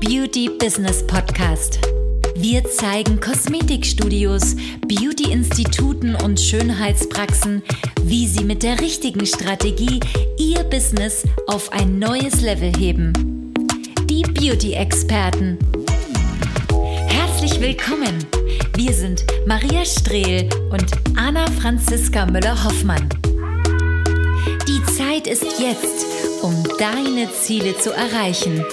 Beauty Business Podcast. Wir zeigen Kosmetikstudios, Beauty-Instituten und Schönheitspraxen, wie sie mit der richtigen Strategie ihr Business auf ein neues Level heben. Die Beauty-Experten. Herzlich willkommen. Wir sind Maria Strehl und Anna Franziska Müller-Hoffmann. Die Zeit ist jetzt, um deine Ziele zu erreichen.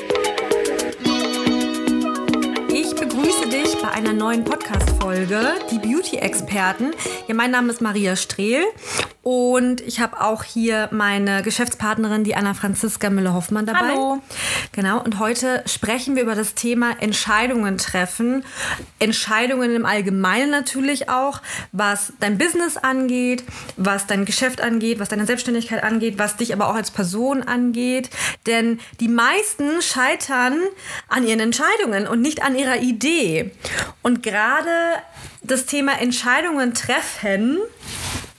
Bei einer neuen Podcast-Folge, die Beauty-Experten. Ja, mein Name ist Maria Strehl und ich habe auch hier meine Geschäftspartnerin, die Anna Franziska Müller-Hoffmann dabei. Hallo. Genau, und heute sprechen wir über das Thema Entscheidungen treffen. Entscheidungen im Allgemeinen natürlich auch, was dein Business angeht, was dein Geschäft angeht, was deine Selbstständigkeit angeht, was dich aber auch als Person angeht. Denn die meisten scheitern an ihren Entscheidungen und nicht an ihrer Idee. Und gerade das Thema Entscheidungen treffen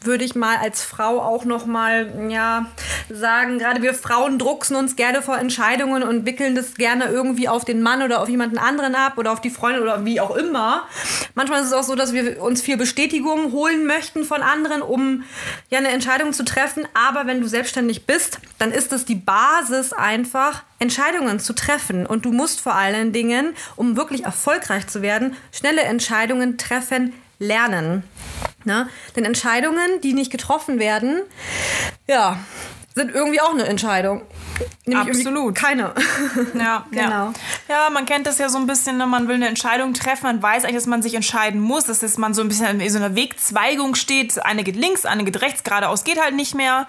würde ich mal als Frau auch noch mal ja sagen, gerade wir Frauen drucksen uns gerne vor Entscheidungen und wickeln das gerne irgendwie auf den Mann oder auf jemanden anderen ab oder auf die Freundin oder wie auch immer. Manchmal ist es auch so, dass wir uns viel Bestätigung holen möchten von anderen, um ja eine Entscheidung zu treffen, aber wenn du selbstständig bist, dann ist es die Basis einfach Entscheidungen zu treffen und du musst vor allen Dingen, um wirklich erfolgreich zu werden, schnelle Entscheidungen treffen lernen. Ne? Denn Entscheidungen, die nicht getroffen werden, ja, sind irgendwie auch eine Entscheidung. Nämlich Absolut. Keine. Ja, genau. Ja. ja, man kennt das ja so ein bisschen, ne? man will eine Entscheidung treffen, man weiß eigentlich, dass man sich entscheiden muss, dass man so ein bisschen in so einer Wegzweigung steht. Eine geht links, eine geht rechts, geradeaus geht halt nicht mehr.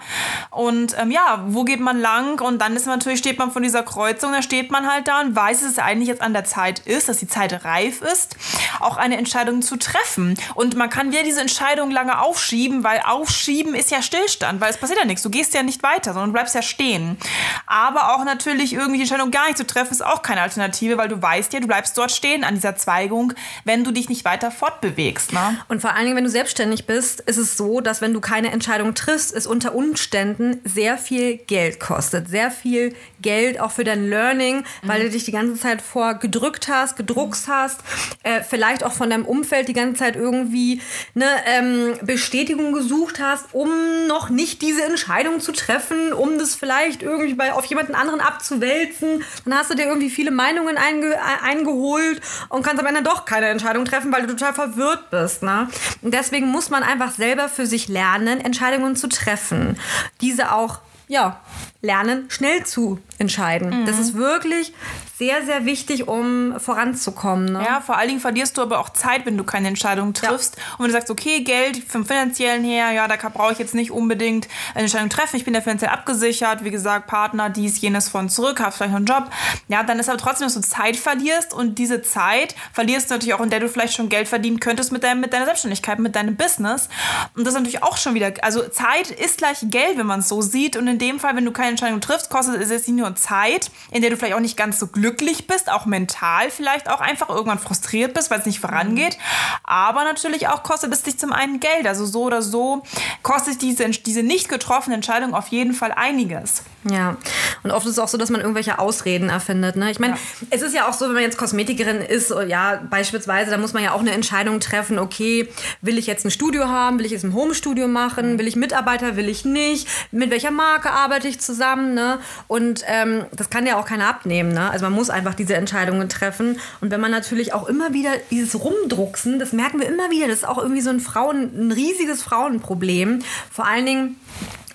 Und ähm, ja, wo geht man lang? Und dann ist natürlich, steht man von dieser Kreuzung, da steht man halt da und weiß, dass es eigentlich jetzt an der Zeit ist, dass die Zeit reif ist, auch eine Entscheidung zu treffen. Und man kann wieder diese Entscheidung lange aufschieben, weil aufschieben ist ja Stillstand, weil es passiert ja nichts. Du gehst ja nicht weiter, sondern du bleibst ja stehen. Aber auch natürlich irgendwie die Entscheidung gar nicht zu treffen, ist auch keine Alternative, weil du weißt ja, du bleibst dort stehen an dieser Zweigung, wenn du dich nicht weiter fortbewegst. Ne? Und vor allen Dingen, wenn du selbstständig bist, ist es so, dass wenn du keine Entscheidung triffst, es unter Umständen sehr viel Geld kostet. Sehr viel Geld auch für dein Learning, weil mhm. du dich die ganze Zeit vor gedrückt hast, gedruckst hast, äh, vielleicht auch von deinem Umfeld die ganze Zeit irgendwie eine ähm, Bestätigung gesucht hast, um noch nicht diese Entscheidung zu treffen, um das vielleicht irgendwie bei, auf jemanden anderen abzuwälzen. Dann hast du dir irgendwie viele Meinungen einge, eingeholt und kannst am Ende doch keine Entscheidung treffen, weil du total verwirrt bist. Ne? Und deswegen muss man einfach selber für sich lernen, Entscheidungen zu treffen. Diese auch ja, lernen, schnell zu entscheiden. Mhm. Das ist wirklich sehr, sehr wichtig, um voranzukommen. Ne? Ja, vor allen Dingen verlierst du aber auch Zeit, wenn du keine Entscheidung triffst. Ja. Und wenn du sagst, okay, Geld vom finanziellen her, ja, da brauche ich jetzt nicht unbedingt eine Entscheidung treffen. Ich bin ja finanziell abgesichert, wie gesagt, Partner, dies, jenes von zurück, hast vielleicht noch einen Job. Ja, dann ist aber trotzdem, dass du Zeit verlierst und diese Zeit verlierst du natürlich auch, in der du vielleicht schon Geld verdienen könntest mit, deinem, mit deiner Selbstständigkeit, mit deinem Business. Und das ist natürlich auch schon wieder, also Zeit ist gleich Geld, wenn man es so sieht. Und in dem Fall, wenn du keine Entscheidung triffst, kostet es jetzt nicht nur Zeit, in der du vielleicht auch nicht ganz so glücklich glücklich bist, auch mental vielleicht auch einfach irgendwann frustriert bist, weil es nicht vorangeht. Aber natürlich auch kostet es dich zum einen Geld. Also so oder so kostet diese, diese nicht getroffene Entscheidung auf jeden Fall einiges. Ja, und oft ist es auch so, dass man irgendwelche Ausreden erfindet. Ne? Ich meine, ja. es ist ja auch so, wenn man jetzt Kosmetikerin ist, ja, beispielsweise, da muss man ja auch eine Entscheidung treffen, okay, will ich jetzt ein Studio haben, will ich jetzt ein Homestudio machen, mhm. will ich Mitarbeiter, will ich nicht, mit welcher Marke arbeite ich zusammen, ne? Und ähm, das kann ja auch keiner abnehmen, ne? Also man muss einfach diese Entscheidungen treffen. Und wenn man natürlich auch immer wieder dieses Rumdrucksen, das merken wir immer wieder, das ist auch irgendwie so ein Frauen, ein riesiges Frauenproblem. Vor allen Dingen,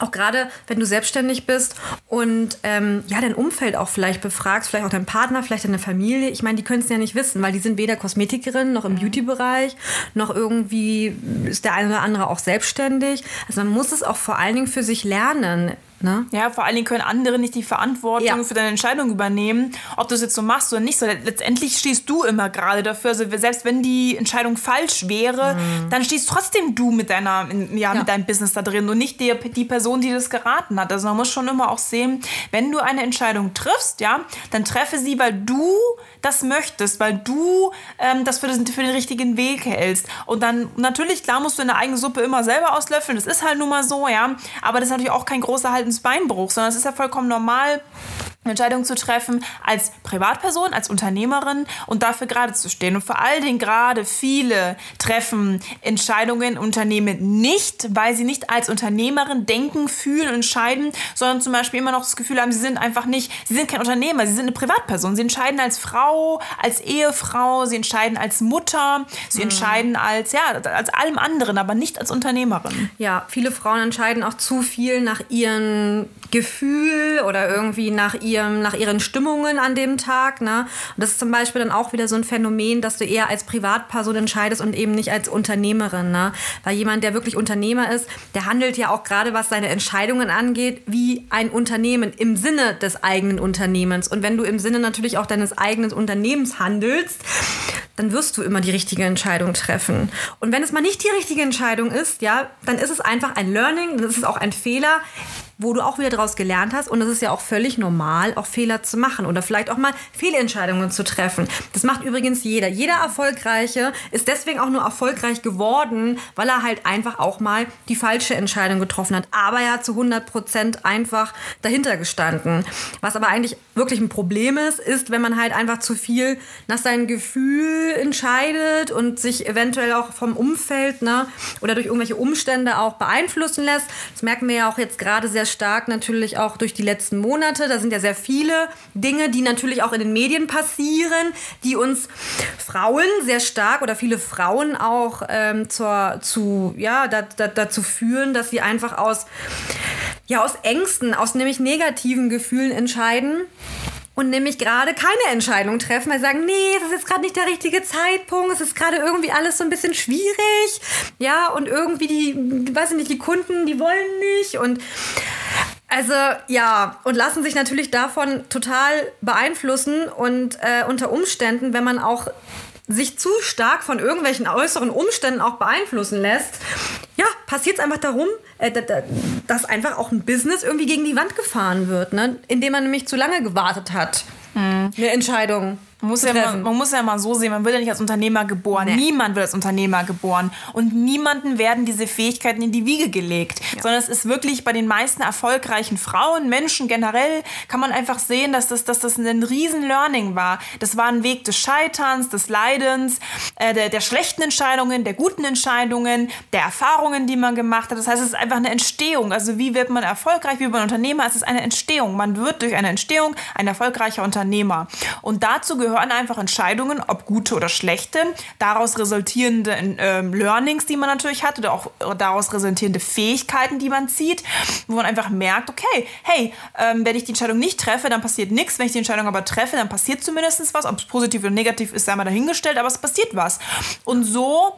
auch gerade wenn du selbstständig bist und ähm, ja dein Umfeld auch vielleicht befragst, vielleicht auch dein Partner, vielleicht deine Familie. Ich meine, die können es ja nicht wissen, weil die sind weder Kosmetikerin noch im mhm. Beauty-Bereich, noch irgendwie ist der eine oder andere auch selbstständig. Also man muss es auch vor allen Dingen für sich lernen. Ne? Ja, vor allen Dingen können andere nicht die Verantwortung ja. für deine Entscheidung übernehmen, ob du es jetzt so machst oder nicht. So, letztendlich stehst du immer gerade dafür. Also selbst wenn die Entscheidung falsch wäre, mhm. dann stehst trotzdem du mit deiner, ja, ja, mit deinem Business da drin und nicht die, die Person, die das geraten hat. Also man muss schon immer auch sehen, wenn du eine Entscheidung triffst, ja, dann treffe sie, weil du das möchtest, weil du ähm, das für, das für den richtigen Weg hältst. Und dann natürlich, klar musst du deine eigene Suppe immer selber auslöffeln. Das ist halt nun mal so, ja. Aber das ist natürlich auch kein großer Haltensbeinbruch, sondern es ist ja vollkommen normal, Entscheidungen zu treffen als Privatperson, als Unternehmerin und dafür gerade zu stehen. Und vor allen Dingen gerade viele treffen Entscheidungen Unternehmen nicht, weil sie nicht als Unternehmerin denken, fühlen, entscheiden, sondern zum Beispiel immer noch das Gefühl haben, sie sind einfach nicht, sie sind kein Unternehmer, sie sind eine Privatperson. Sie entscheiden als Frau, als Ehefrau, sie entscheiden als Mutter, sie mhm. entscheiden als, ja, als allem anderen, aber nicht als Unternehmerin. Ja, viele Frauen entscheiden auch zu viel nach ihrem Gefühl oder irgendwie nach ihrem nach ihren Stimmungen an dem Tag. Ne? Und das ist zum Beispiel dann auch wieder so ein Phänomen, dass du eher als Privatperson entscheidest und eben nicht als Unternehmerin. Ne? Weil jemand, der wirklich Unternehmer ist, der handelt ja auch gerade, was seine Entscheidungen angeht, wie ein Unternehmen im Sinne des eigenen Unternehmens. Und wenn du im Sinne natürlich auch deines eigenen Unternehmens handelst, dann wirst du immer die richtige Entscheidung treffen. Und wenn es mal nicht die richtige Entscheidung ist, ja, dann ist es einfach ein Learning, dann ist es auch ein Fehler wo du auch wieder daraus gelernt hast. Und es ist ja auch völlig normal, auch Fehler zu machen oder vielleicht auch mal Fehlentscheidungen zu treffen. Das macht übrigens jeder. Jeder Erfolgreiche ist deswegen auch nur erfolgreich geworden, weil er halt einfach auch mal die falsche Entscheidung getroffen hat. Aber er hat zu 100 Prozent einfach dahinter gestanden. Was aber eigentlich wirklich ein Problem ist, ist, wenn man halt einfach zu viel nach seinem Gefühl entscheidet und sich eventuell auch vom Umfeld ne, oder durch irgendwelche Umstände auch beeinflussen lässt. Das merken wir ja auch jetzt gerade sehr stark natürlich auch durch die letzten Monate. Da sind ja sehr viele Dinge, die natürlich auch in den Medien passieren, die uns Frauen sehr stark oder viele Frauen auch ähm, zur, zu, ja, da, da, dazu führen, dass sie einfach aus, ja, aus Ängsten, aus nämlich negativen Gefühlen entscheiden und nämlich gerade keine Entscheidung treffen, weil sie sagen, nee, das ist jetzt gerade nicht der richtige Zeitpunkt, es ist gerade irgendwie alles so ein bisschen schwierig, ja, und irgendwie die, weiß ich nicht, die Kunden, die wollen nicht und also ja, und lassen sich natürlich davon total beeinflussen und äh, unter Umständen, wenn man auch sich zu stark von irgendwelchen äußeren Umständen auch beeinflussen lässt, ja, passiert es einfach darum, äh, dass einfach auch ein Business irgendwie gegen die Wand gefahren wird, ne? indem man nämlich zu lange gewartet hat. Hm. Eine Entscheidung. Man muss, ja mal, man muss ja mal so sehen, man wird ja nicht als Unternehmer geboren. Nee. Niemand wird als Unternehmer geboren. Und niemanden werden diese Fähigkeiten in die Wiege gelegt. Ja. Sondern es ist wirklich bei den meisten erfolgreichen Frauen, Menschen generell, kann man einfach sehen, dass das, dass das ein riesen Learning war. Das war ein Weg des Scheiterns, des Leidens, äh, der, der schlechten Entscheidungen, der guten Entscheidungen, der Erfahrungen, die man gemacht hat. Das heißt, es ist einfach eine Entstehung. Also wie wird man erfolgreich, wie wird man Unternehmer? Es ist eine Entstehung. Man wird durch eine Entstehung ein erfolgreicher Unternehmer. Und dazu gehört gehören einfach Entscheidungen, ob gute oder schlechte, daraus resultierende äh, Learnings, die man natürlich hat oder auch daraus resultierende Fähigkeiten, die man zieht, wo man einfach merkt, okay, hey, ähm, wenn ich die Entscheidung nicht treffe, dann passiert nichts. Wenn ich die Entscheidung aber treffe, dann passiert zumindest was. Ob es positiv oder negativ ist, sei mal dahingestellt, aber es passiert was. Und so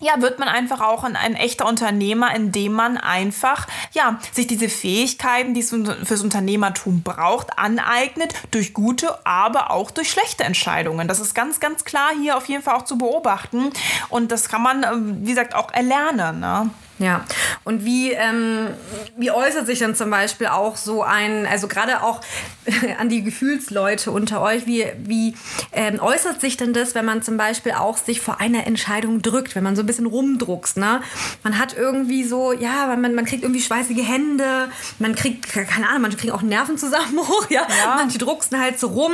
ja, wird man einfach auch ein, ein echter Unternehmer, indem man einfach, ja, sich diese Fähigkeiten, die es fürs Unternehmertum braucht, aneignet durch gute, aber auch durch schlechte Entscheidungen. Das ist ganz, ganz klar hier auf jeden Fall auch zu beobachten. Und das kann man, ähm, wie gesagt, auch erlernen. Ne? Ja, und wie, ähm, wie äußert sich dann zum Beispiel auch so ein, also gerade auch an die Gefühlsleute unter euch, wie, wie ähm, äußert sich denn das, wenn man zum Beispiel auch sich vor einer Entscheidung drückt, wenn man so ein bisschen rumdruckst, ne? Man hat irgendwie so, ja, man, man kriegt irgendwie schweißige Hände, man kriegt, keine Ahnung, manche kriegen auch Nervenzusammenbruch, ja? ja. Manche drucksen halt so rum,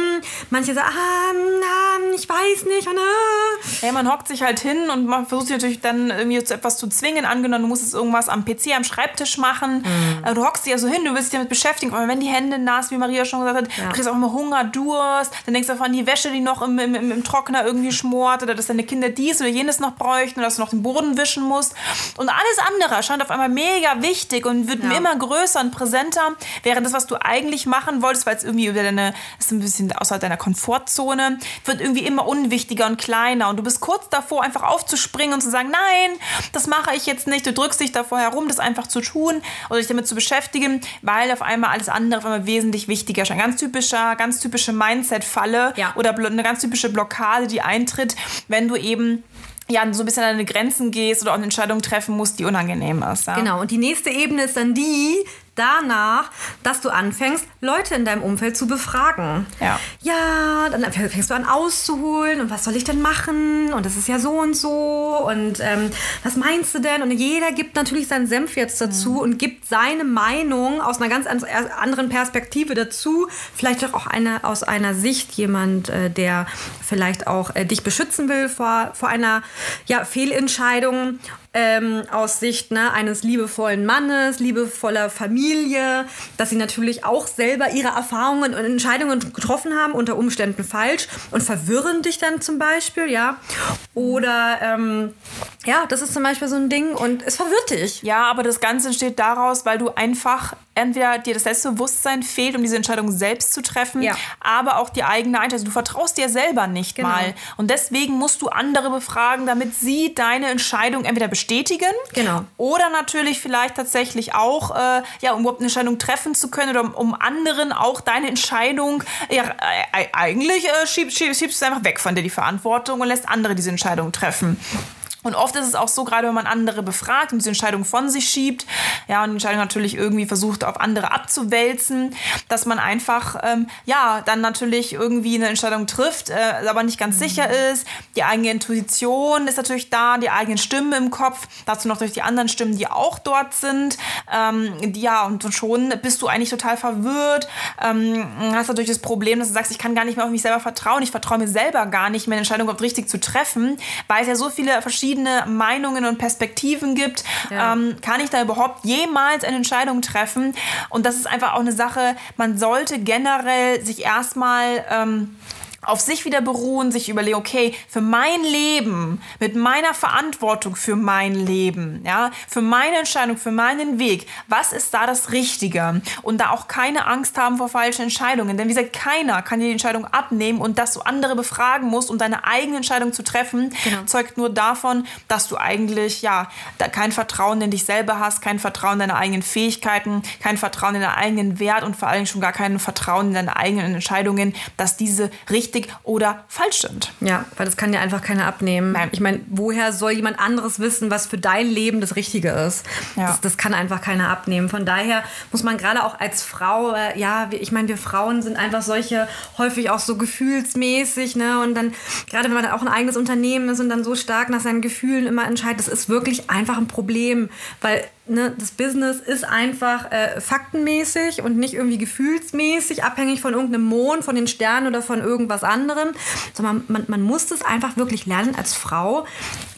manche sagen, ah, na, ich weiß nicht, und, ah. Ja, man hockt sich halt hin und man versucht sich natürlich dann irgendwie zu etwas zu zwingen, angenommen, musstest irgendwas am PC, am Schreibtisch machen. Mhm. Du hockst dich ja so hin, du willst dich damit beschäftigen. Aber wenn die Hände nass, wie Maria schon gesagt hat, ja. du kriegst auch immer Hunger, Durst. Dann denkst du einfach an die Wäsche, die noch im, im, im, Trockner irgendwie schmort. Oder dass deine Kinder dies oder jenes noch bräuchten. Oder dass du noch den Boden wischen musst. Und alles andere erscheint auf einmal mega wichtig und wird ja. immer größer und präsenter. Während das, was du eigentlich machen wolltest, weil es irgendwie über deine, ist ein bisschen außerhalb deiner Komfortzone, wird irgendwie immer unwichtiger und kleiner. Und du bist kurz davor, einfach aufzuspringen und zu sagen, nein, das mache ich jetzt nicht. Du drückst dich davor herum, das einfach zu tun oder sich damit zu beschäftigen, weil auf einmal alles andere auf einmal wesentlich wichtiger ist. Ein ganz typischer, ganz typische Mindset-Falle ja. oder eine ganz typische Blockade, die eintritt, wenn du eben ja, so ein bisschen an deine Grenzen gehst oder auch eine Entscheidung treffen musst, die unangenehm ist. Ja? Genau, und die nächste Ebene ist dann die, danach, dass du anfängst, Leute in deinem Umfeld zu befragen. Ja. Ja, dann fängst du an auszuholen und was soll ich denn machen? Und das ist ja so und so und ähm, was meinst du denn? Und jeder gibt natürlich seinen Senf jetzt dazu mhm. und gibt seine Meinung aus einer ganz anderen Perspektive dazu. Vielleicht auch eine, aus einer Sicht jemand, äh, der vielleicht auch äh, dich beschützen will vor, vor einer ja, Fehlentscheidung ähm, aus Sicht ne, eines liebevollen Mannes, liebevoller Familie, dass sie natürlich auch selber ihre Erfahrungen und Entscheidungen getroffen haben, unter Umständen falsch und verwirren dich dann zum Beispiel, ja. Oder ähm, ja, das ist zum Beispiel so ein Ding und es verwirrt dich. Ja, aber das Ganze entsteht daraus, weil du einfach entweder dir das Selbstbewusstsein fehlt, um diese Entscheidung selbst zu treffen, ja. aber auch die eigene Einschätzung. Du vertraust dir selber nicht genau. mal. Und deswegen musst du andere befragen, damit sie deine Entscheidung entweder bestätigen bestätigen. Genau. Oder natürlich vielleicht tatsächlich auch, äh, ja, um überhaupt eine Entscheidung treffen zu können oder um, um anderen auch deine Entscheidung, ja, äh, eigentlich äh, schiebst, schiebst, schiebst du einfach weg von dir die Verantwortung und lässt andere diese Entscheidung treffen. Und oft ist es auch so, gerade wenn man andere befragt und diese Entscheidung von sich schiebt, ja, und die Entscheidung natürlich irgendwie versucht, auf andere abzuwälzen, dass man einfach, ähm, ja, dann natürlich irgendwie eine Entscheidung trifft, äh, aber nicht ganz mhm. sicher ist. Die eigene Intuition ist natürlich da, die eigenen Stimmen im Kopf, dazu noch durch die anderen Stimmen, die auch dort sind. Ähm, die, ja, und schon bist du eigentlich total verwirrt, ähm, hast natürlich das Problem, dass du sagst, ich kann gar nicht mehr auf mich selber vertrauen, ich vertraue mir selber gar nicht mehr, eine Entscheidung überhaupt richtig zu treffen, weil es ja so viele verschiedene verschiedene Meinungen und Perspektiven gibt, ja. ähm, kann ich da überhaupt jemals eine Entscheidung treffen? Und das ist einfach auch eine Sache, man sollte generell sich erstmal ähm, auf sich wieder beruhen, sich überlegen, okay, für mein Leben, mit meiner Verantwortung für mein Leben, ja, für meine Entscheidung, für meinen Weg, was ist da das Richtige? Und da auch keine Angst haben vor falschen Entscheidungen. Denn wie gesagt, keiner kann dir die Entscheidung abnehmen und dass du andere befragen musst, um deine eigene Entscheidung zu treffen, genau. zeugt nur davon, dass du eigentlich, ja, da kein Vertrauen in dich selber hast, kein Vertrauen in deine eigenen Fähigkeiten, kein Vertrauen in deinen eigenen Wert und vor allem schon gar kein Vertrauen in deine eigenen Entscheidungen, dass diese richtig richtig oder falsch sind. Ja, weil das kann ja einfach keiner abnehmen. Nein. Ich meine, woher soll jemand anderes wissen, was für dein Leben das Richtige ist? Ja. Das, das kann einfach keiner abnehmen. Von daher muss man gerade auch als Frau, äh, ja, ich meine, wir Frauen sind einfach solche, häufig auch so gefühlsmäßig, ne? Und dann, gerade wenn man auch ein eigenes Unternehmen ist und dann so stark nach seinen Gefühlen immer entscheidet, das ist wirklich einfach ein Problem, weil ne, das Business ist einfach äh, faktenmäßig und nicht irgendwie gefühlsmäßig, abhängig von irgendeinem Mond, von den Sternen oder von irgendwas anderem, sondern man, man muss das einfach wirklich lernen als Frau,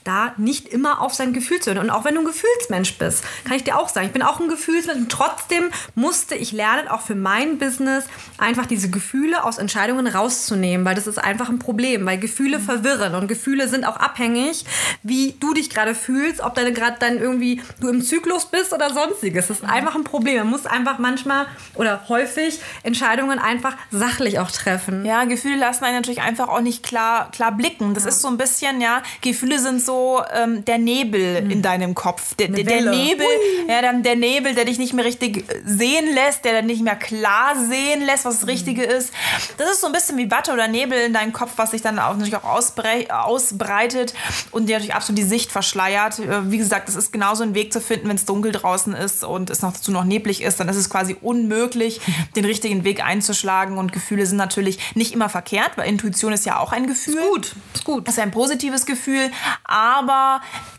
da nicht immer auf sein Gefühl zu hören. Und auch wenn du ein Gefühlsmensch bist, kann ich dir auch sagen, ich bin auch ein Gefühlsmensch und trotzdem musste ich lernen, auch für mein Business, einfach diese Gefühle aus Entscheidungen rauszunehmen, weil das ist einfach ein Problem, weil Gefühle mhm. verwirren und Gefühle sind auch abhängig, wie du dich gerade fühlst, ob deine gerade dann irgendwie du im Zyklus bist oder sonstiges. Das ist mhm. einfach ein Problem. Man muss einfach manchmal oder häufig Entscheidungen einfach sachlich auch treffen. Ja, Gefühle lassen einen natürlich einfach auch nicht klar, klar blicken. Das ja. ist so ein bisschen, ja, Gefühle sind so ähm, der Nebel mhm. in deinem Kopf. Der, der, der Nebel, ja, dann der Nebel, der dich nicht mehr richtig sehen lässt, der dann nicht mehr klar sehen lässt, was das mhm. Richtige ist. Das ist so ein bisschen wie Watte oder Nebel in deinem Kopf, was sich dann auch natürlich auch ausbreitet und dir natürlich absolut die Sicht verschleiert. Äh, wie gesagt, es ist genauso ein Weg zu finden, wenn es dunkel draußen ist und es noch dazu noch neblig ist, dann ist es quasi unmöglich, den richtigen Weg einzuschlagen. Und Gefühle sind natürlich nicht immer verkehrt, weil Intuition ist ja auch ein Gefühl. Ist gut, ist gut. Das ist ein positives Gefühl, aber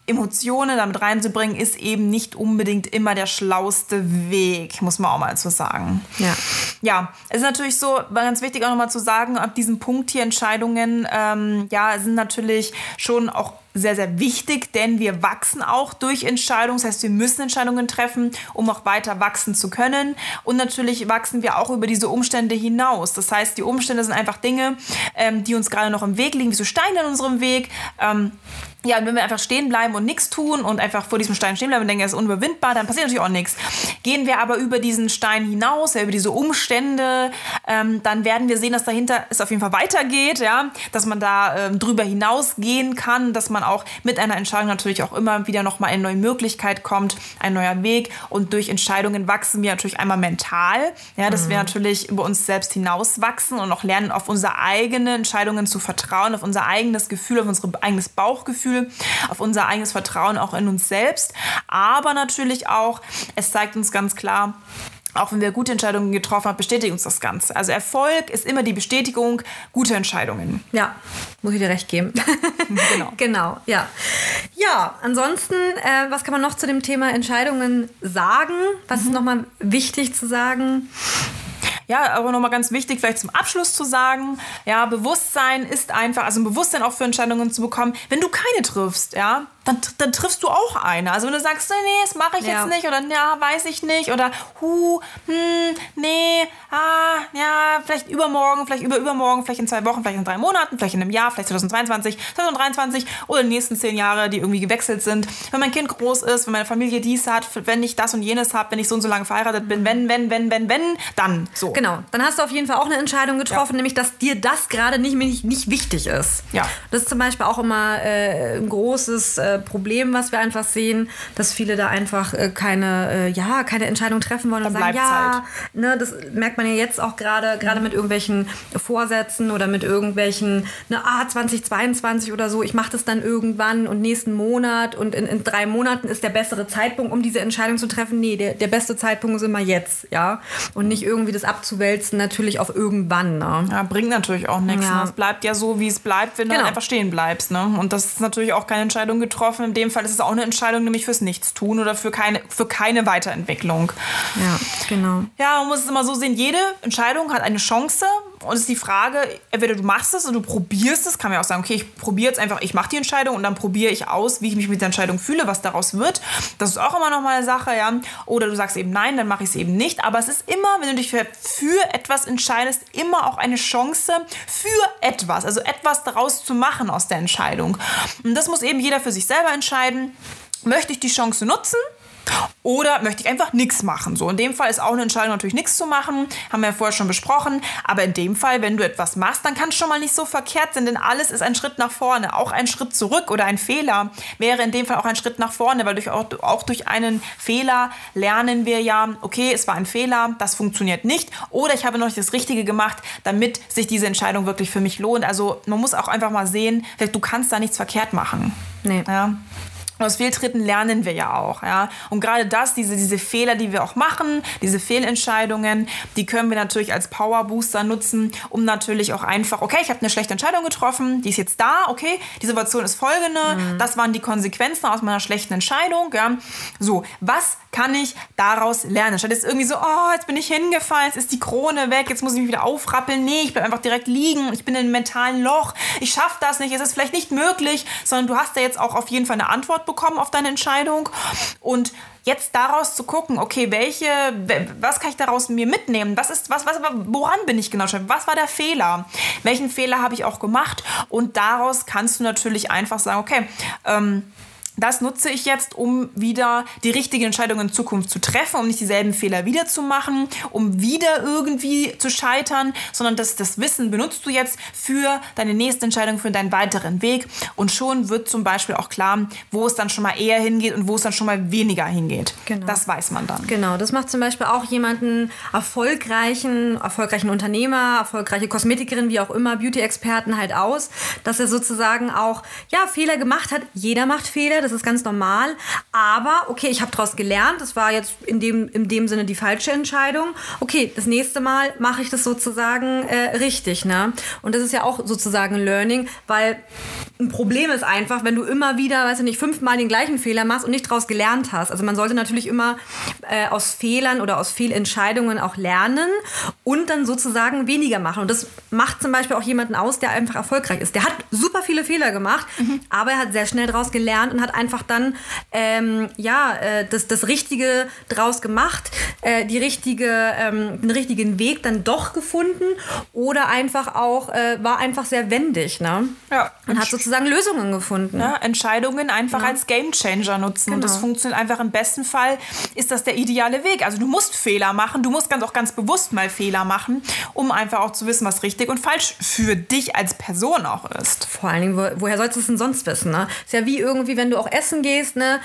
Emotionen damit reinzubringen, ist eben nicht unbedingt immer der schlauste Weg, muss man auch mal so sagen. Ja. Ja, es ist natürlich so, ganz wichtig auch nochmal zu sagen, ab diesem Punkt hier Entscheidungen, ähm, ja, sind natürlich schon auch sehr, sehr wichtig, denn wir wachsen auch durch Entscheidungen. Das heißt, wir müssen Entscheidungen treffen, um auch weiter wachsen zu können. Und natürlich wachsen wir auch über diese Umstände hinaus. Das heißt, die Umstände sind einfach Dinge, ähm, die uns gerade noch im Weg liegen, wie so Steine in unserem Weg. Ähm, ja, und wenn wir einfach stehen bleiben und nichts tun und einfach vor diesem Stein stehen bleiben und denken, er ist unüberwindbar, dann passiert natürlich auch nichts. Gehen wir aber über diesen Stein hinaus, ja, über diese Umstände, ähm, dann werden wir sehen, dass dahinter es auf jeden Fall weitergeht, ja, dass man da ähm, drüber hinausgehen kann, dass man auch mit einer Entscheidung natürlich auch immer wieder nochmal eine neue Möglichkeit kommt, ein neuer Weg und durch Entscheidungen wachsen wir natürlich einmal mental, ja, dass mhm. wir natürlich über uns selbst hinaus wachsen und auch lernen, auf unsere eigenen Entscheidungen zu vertrauen, auf unser eigenes Gefühl, auf unser eigenes Bauchgefühl Gefühl, auf unser eigenes Vertrauen auch in uns selbst. Aber natürlich auch, es zeigt uns ganz klar, auch wenn wir gute Entscheidungen getroffen haben, bestätigt uns das Ganze. Also Erfolg ist immer die Bestätigung guter Entscheidungen. Ja, muss ich dir recht geben. Genau. genau, ja. Ja, ansonsten, äh, was kann man noch zu dem Thema Entscheidungen sagen? Was ist nochmal wichtig zu sagen? Ja, aber nochmal ganz wichtig, vielleicht zum Abschluss zu sagen, ja, Bewusstsein ist einfach, also ein Bewusstsein auch für Entscheidungen zu bekommen, wenn du keine triffst, ja, dann, dann triffst du auch eine. Also wenn du sagst, nee, das mache ich Ja. jetzt nicht oder ja, weiß ich nicht oder hu, hm, nee, ah, ja, vielleicht übermorgen, vielleicht über übermorgen, vielleicht in zwei Wochen, vielleicht in drei Monaten, vielleicht in einem Jahr, vielleicht 2022, 2023 oder die nächsten zehn Jahre, die irgendwie gewechselt sind. Wenn mein Kind groß ist, wenn meine Familie dies hat, wenn ich das und jenes habe, wenn ich so und so lange verheiratet bin, wenn, wenn, wenn, wenn, wenn, dann so. Genau, dann hast du auf jeden Fall auch eine Entscheidung getroffen, nämlich dass dir das gerade nicht, nicht, nicht wichtig ist. Ja. Das ist zum Beispiel auch immer äh, ein großes äh, Problem, was wir einfach sehen, dass viele da einfach äh, keine, äh, ja, keine Entscheidung treffen wollen und Dann sagen, ja, halt. ne, das merkt man ja jetzt auch gerade, gerade mit irgendwelchen Vorsätzen oder mit irgendwelchen, ne, ah, 2022 oder so, ich mache das dann irgendwann und nächsten Monat und in, in drei Monaten ist der bessere Zeitpunkt, um diese Entscheidung zu treffen. Nee, der, der beste Zeitpunkt ist immer jetzt, ja. Und nicht irgendwie das abzuwälzen, natürlich auf irgendwann, ne? Ja, bringt natürlich auch nichts. Ja. Ne? Es bleibt ja so, wie es bleibt, wenn du Genau. halt einfach stehen bleibst. Ne? Und das ist natürlich auch keine Entscheidung getroffen. In dem Fall ist es auch eine Entscheidung, nämlich fürs Nichtstun oder für keine, für keine Weiterentwicklung. Ja, genau. Ja, man muss es immer so sehen, jede Entscheidung hat eine Chance. Und es ist die Frage, entweder du machst es und du probierst es, kann man ja auch sagen, okay, ich probiere jetzt einfach, ich mache die Entscheidung und dann probiere ich aus, wie ich mich mit der Entscheidung fühle, was daraus wird. Das ist auch immer noch mal eine Sache, ja. Oder du sagst eben nein, dann mache ich es eben nicht. Aber es ist immer, wenn du dich für, für etwas entscheidest, immer auch eine Chance für etwas, also etwas daraus zu machen aus der Entscheidung. Und das muss eben jeder für sich selber entscheiden. Möchte ich die Chance nutzen? Oder möchte ich einfach nichts machen? So, in dem Fall ist auch eine Entscheidung natürlich nichts zu machen. Haben wir ja vorher schon besprochen. Aber in dem Fall, wenn du etwas machst, dann kann es schon mal nicht so verkehrt sein, denn alles ist ein Schritt nach vorne. Auch ein Schritt zurück oder ein Fehler wäre in dem Fall auch ein Schritt nach vorne, weil durch, auch, auch durch einen Fehler lernen wir ja, okay, es war ein Fehler, das funktioniert nicht. Oder ich habe noch nicht das Richtige gemacht, damit sich diese Entscheidung wirklich für mich lohnt. Also man muss auch einfach mal sehen, du kannst da nichts verkehrt machen. Nee. Ja. Und Aus Fehltritten lernen wir ja auch, ja. Und gerade das, diese, diese Fehler, die wir auch machen, diese Fehlentscheidungen, die können wir natürlich als Powerbooster nutzen, um natürlich auch einfach, okay, ich habe eine schlechte Entscheidung getroffen, die ist jetzt da, okay, die Situation ist folgende, das waren die Konsequenzen aus meiner schlechten Entscheidung, ja. So, was kann ich daraus lernen? Statt jetzt irgendwie so, oh, jetzt bin ich hingefallen, jetzt ist die Krone weg, jetzt muss ich mich wieder aufrappeln. Nee, ich bleib einfach direkt liegen, ich bin in einem mentalen Loch, ich schaffe das nicht, es ist vielleicht nicht möglich, sondern du hast ja jetzt auch auf jeden Fall eine Antwort bekommen auf deine Entscheidung und jetzt daraus zu gucken, okay, welche, we- was kann ich daraus mir mitnehmen? Was ist, was, was, woran bin ich genau? Was war der Fehler? Welchen Fehler habe ich auch gemacht? Und daraus kannst du natürlich einfach sagen, okay, ähm, das nutze ich jetzt, um wieder die richtige Entscheidung in Zukunft zu treffen, um nicht dieselben Fehler wieder zu machen, um wieder irgendwie zu scheitern, sondern das, das Wissen benutzt du jetzt für deine nächste Entscheidung, für deinen weiteren Weg. Und schon wird zum Beispiel auch klar, wo es dann schon mal eher hingeht und wo es dann schon mal weniger hingeht. Genau. Das weiß man dann. Genau, das macht zum Beispiel auch jemanden erfolgreichen, erfolgreichen Unternehmer, erfolgreiche Kosmetikerin, wie auch immer, Beauty-Experten halt aus, dass er sozusagen auch, ja, Fehler gemacht hat. Jeder macht Fehler, das ist ganz normal. Aber, okay, ich habe daraus gelernt, das war jetzt in dem, in dem Sinne die falsche Entscheidung. Okay, das nächste Mal mache ich das sozusagen äh, richtig, ne? Und das ist ja auch sozusagen ein Learning, weil ein Problem ist einfach, wenn du immer wieder, weiß ich nicht, fünfmal den gleichen Fehler machst und nicht daraus gelernt hast. Also man sollte natürlich immer äh, aus Fehlern oder aus Fehlentscheidungen auch lernen und dann sozusagen weniger machen. Und das macht zum Beispiel auch jemanden aus, der einfach erfolgreich ist. Der hat super viele Fehler gemacht, aber er hat sehr schnell daraus gelernt und hat einfach dann ähm, ja äh, das, das Richtige draus gemacht, äh, die richtige, ähm, den richtigen Weg dann doch gefunden oder einfach auch äh, war einfach sehr wendig, ne? Ja. Und hat sozusagen Lösungen gefunden. Ja, Entscheidungen einfach als Gamechanger nutzen. Und das Genau. funktioniert einfach im besten Fall, ist das der ideale Weg. Also du musst Fehler machen, du musst ganz auch ganz bewusst mal Fehler machen, um einfach auch zu wissen, was richtig und falsch für dich als Person auch ist. Vor allen Dingen, wo, woher sollst du es denn sonst wissen? Ne? Ist ja wie irgendwie, wenn du auch essen gehst, ne?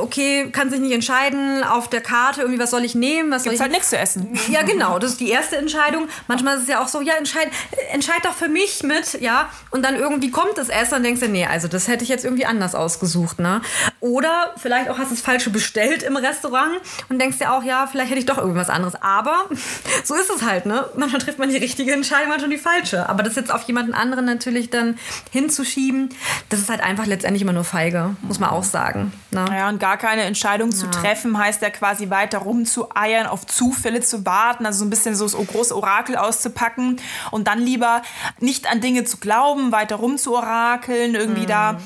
Okay, kannst dich nicht entscheiden auf der Karte, irgendwie, was soll ich nehmen? Was soll Gibt's ich halt nichts zu essen. Ja, genau, das ist die erste Entscheidung. Manchmal ist es ja auch so, ja, entscheid, entscheid doch für mich mit, ja. Und dann irgendwie kommt das Essen und denkst dir, nee, also das hätte ich jetzt irgendwie anders ausgesucht, ne? Oder vielleicht auch hast du das Falsche bestellt im Restaurant und denkst dir auch, ja, vielleicht hätte ich doch irgendwas anderes. Aber so ist es halt, ne? Manchmal trifft man die richtige Entscheidung, manchmal die falsche. Aber das jetzt auf jemanden anderen natürlich dann hinzuschieben, das ist halt einfach letztendlich immer nur feige, muss man auch sagen. Ne? Ja, und gar keine Entscheidung zu treffen, heißt ja quasi weiter rumzueiern, auf Zufälle zu warten, also so ein bisschen so das große Orakel auszupacken und dann lieber nicht an Dinge zu glauben, weiter rumzuorakeln, irgendwie mhm. da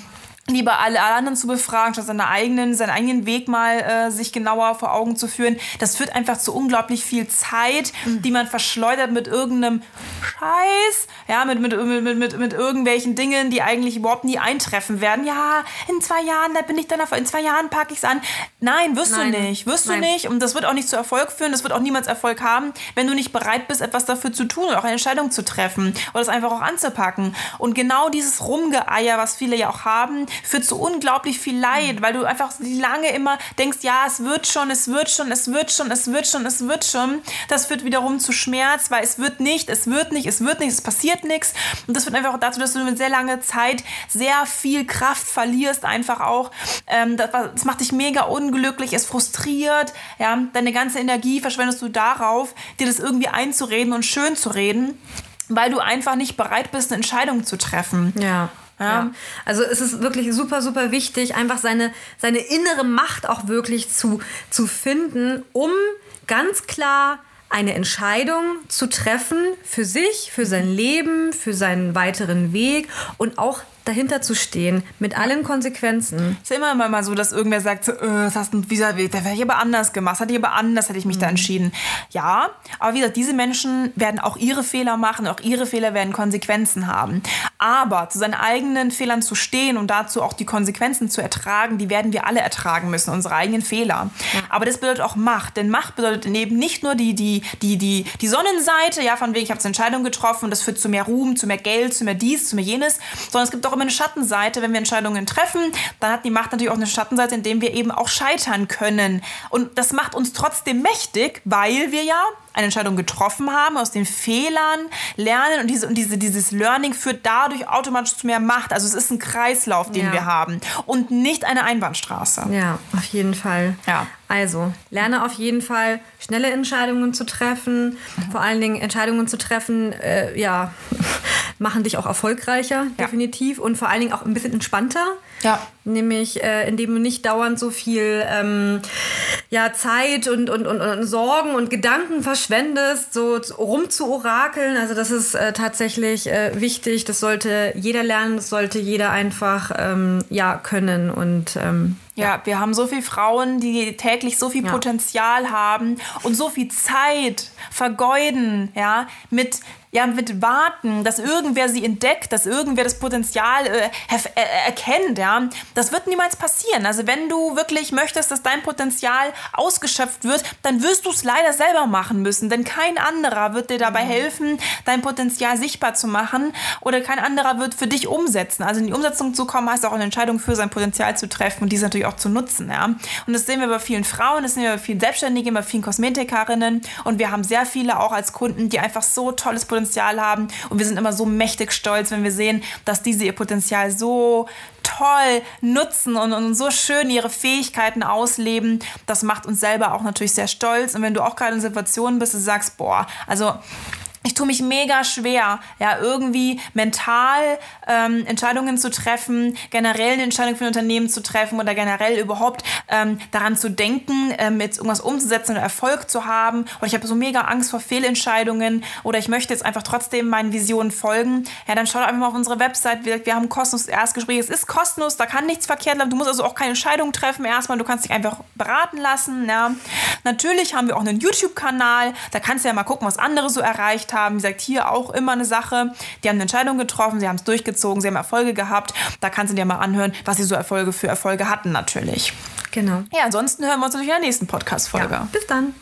lieber alle anderen zu befragen, statt seinen eigenen, seinen eigenen Weg mal äh, sich genauer vor Augen zu führen. Das führt einfach zu unglaublich viel Zeit, mhm. die man verschleudert mit irgendeinem Scheiß, ja, mit, mit, mit, mit, mit irgendwelchen Dingen, die eigentlich überhaupt nie eintreffen werden. Ja, in zwei Jahren, da bin ich dann, in zwei Jahren packe ich es an. Nein, wirst Nein. du nicht, wirst Nein. du nicht. Und das wird auch nicht zu Erfolg führen, das wird auch niemals Erfolg haben, wenn du nicht bereit bist, etwas dafür zu tun oder auch eine Entscheidung zu treffen oder es einfach auch anzupacken. Und genau dieses Rumgeeier, was viele ja auch haben, führt zu unglaublich viel Leid, weil du einfach lange immer denkst, ja, es wird schon, es wird schon, es wird schon, es wird schon, es wird schon. Das führt wiederum zu Schmerz, weil es wird nicht, es wird nicht, es wird nicht, es passiert nichts. Und das führt einfach auch dazu, dass du mit sehr langer Zeit sehr viel Kraft verlierst, einfach auch. Ähm, das, das macht dich mega unglücklich, es frustriert. Ja, deine ganze Energie verschwendest du darauf, dir das irgendwie einzureden und schön zu reden weil du einfach nicht bereit bist, eine Entscheidung zu treffen. Ja. Ja. Also es ist wirklich super, super wichtig, einfach seine, seine innere Macht auch wirklich zu, zu finden, um ganz klar eine Entscheidung zu treffen für sich, für sein Leben, für seinen weiteren Weg und auch dahinter zu stehen, mit allen Konsequenzen. Es ist immer mal so, dass irgendwer sagt, so, äh, das hast du, wie gesagt, das hätte ich aber anders gemacht, das hätte ich aber anders, hätte ich mich mhm. da entschieden. Ja, aber wie gesagt, diese Menschen werden auch ihre Fehler machen, auch ihre Fehler werden Konsequenzen haben. Aber zu seinen eigenen Fehlern zu stehen und dazu auch die Konsequenzen zu ertragen, die werden wir alle ertragen müssen, unsere eigenen Fehler. Ja. Aber das bedeutet auch Macht, denn Macht bedeutet eben nicht nur die, die, die, die, die Sonnenseite, ja, von wegen, ich habe eine Entscheidung getroffen und das führt zu mehr Ruhm, zu mehr Geld, zu mehr dies, zu mehr jenes, sondern es gibt auch immer eine Schattenseite, wenn wir Entscheidungen treffen. Dann hat die Macht natürlich auch eine Schattenseite, indem wir eben auch scheitern können. Und das macht uns trotzdem mächtig, weil wir ja eine Entscheidung getroffen haben, aus den Fehlern lernen und, diese, und diese, dieses Learning führt dadurch automatisch zu mehr Macht. Also es ist ein Kreislauf, den ja. wir haben und nicht eine Einbahnstraße. Ja, auf jeden Fall. Ja. Also, lerne auf jeden Fall schnelle Entscheidungen zu treffen, mhm. vor allen Dingen Entscheidungen zu treffen, äh, ja, machen dich auch erfolgreicher, ja. definitiv, und vor allen Dingen auch ein bisschen entspannter. Ja. Nämlich, äh, indem du nicht dauernd so viel ähm, ja, Zeit und, und, und, und, Sorgen und Gedanken verschwendest, so rum zu orakeln. Also das ist äh, tatsächlich äh, wichtig. Das sollte jeder lernen, das sollte jeder einfach ähm, ja, können. Und ähm, ja, wir haben so viele Frauen, die täglich so viel ja. Potenzial haben und so viel Zeit vergeuden, ja, mit ja, mit Warten, dass irgendwer sie entdeckt, dass irgendwer das Potenzial äh, äh, erkennt, ja, das wird niemals passieren. Also wenn du wirklich möchtest, dass dein Potenzial ausgeschöpft wird, dann wirst du es leider selber machen müssen, denn kein anderer wird dir dabei mhm. helfen, dein Potenzial sichtbar zu machen oder kein anderer wird für dich umsetzen. Also in die Umsetzung zu kommen, heißt auch eine Entscheidung für sein Potenzial zu treffen und diese natürlich auch zu nutzen, ja. Und das sehen wir bei vielen Frauen, das sehen wir bei vielen Selbstständigen, bei vielen Kosmetikerinnen und wir haben sehr viele auch als Kunden, die einfach so tolles Potenzial Potenzial haben. Und wir sind immer so mächtig stolz, wenn wir sehen, dass diese ihr Potenzial so toll nutzen und, und, so schön ihre Fähigkeiten ausleben. Das macht uns selber auch natürlich sehr stolz. Und wenn du auch gerade in Situationen bist, du sagst, boah, also ich tue mich mega schwer, ja, irgendwie mental ähm, Entscheidungen zu treffen, generell eine Entscheidung für ein Unternehmen zu treffen oder generell überhaupt ähm, daran zu denken, ähm, jetzt irgendwas umzusetzen oder Erfolg zu haben. Oder ich habe so mega Angst vor Fehlentscheidungen oder ich möchte jetzt einfach trotzdem meinen Visionen folgen. Ja, dann schau einfach mal auf unsere Website. Wir, wir haben ein kostenloses Erstgespräch. Es ist kostenlos, da kann nichts verkehrt laufen. Du musst also auch keine Entscheidung treffen erstmal. Du kannst dich einfach beraten lassen. Ja. Natürlich haben wir auch einen YouTube-Kanal. Da kannst du ja mal gucken, was andere so erreicht haben haben. Wie gesagt, hier auch immer eine Sache. Die haben eine Entscheidung getroffen, sie haben es durchgezogen, sie haben Erfolge gehabt. Da kannst du dir mal anhören, was sie so Erfolge für Erfolge hatten natürlich. Genau. Ja, ansonsten hören wir uns natürlich in der nächsten Podcast-Folge. Ja, bis dann.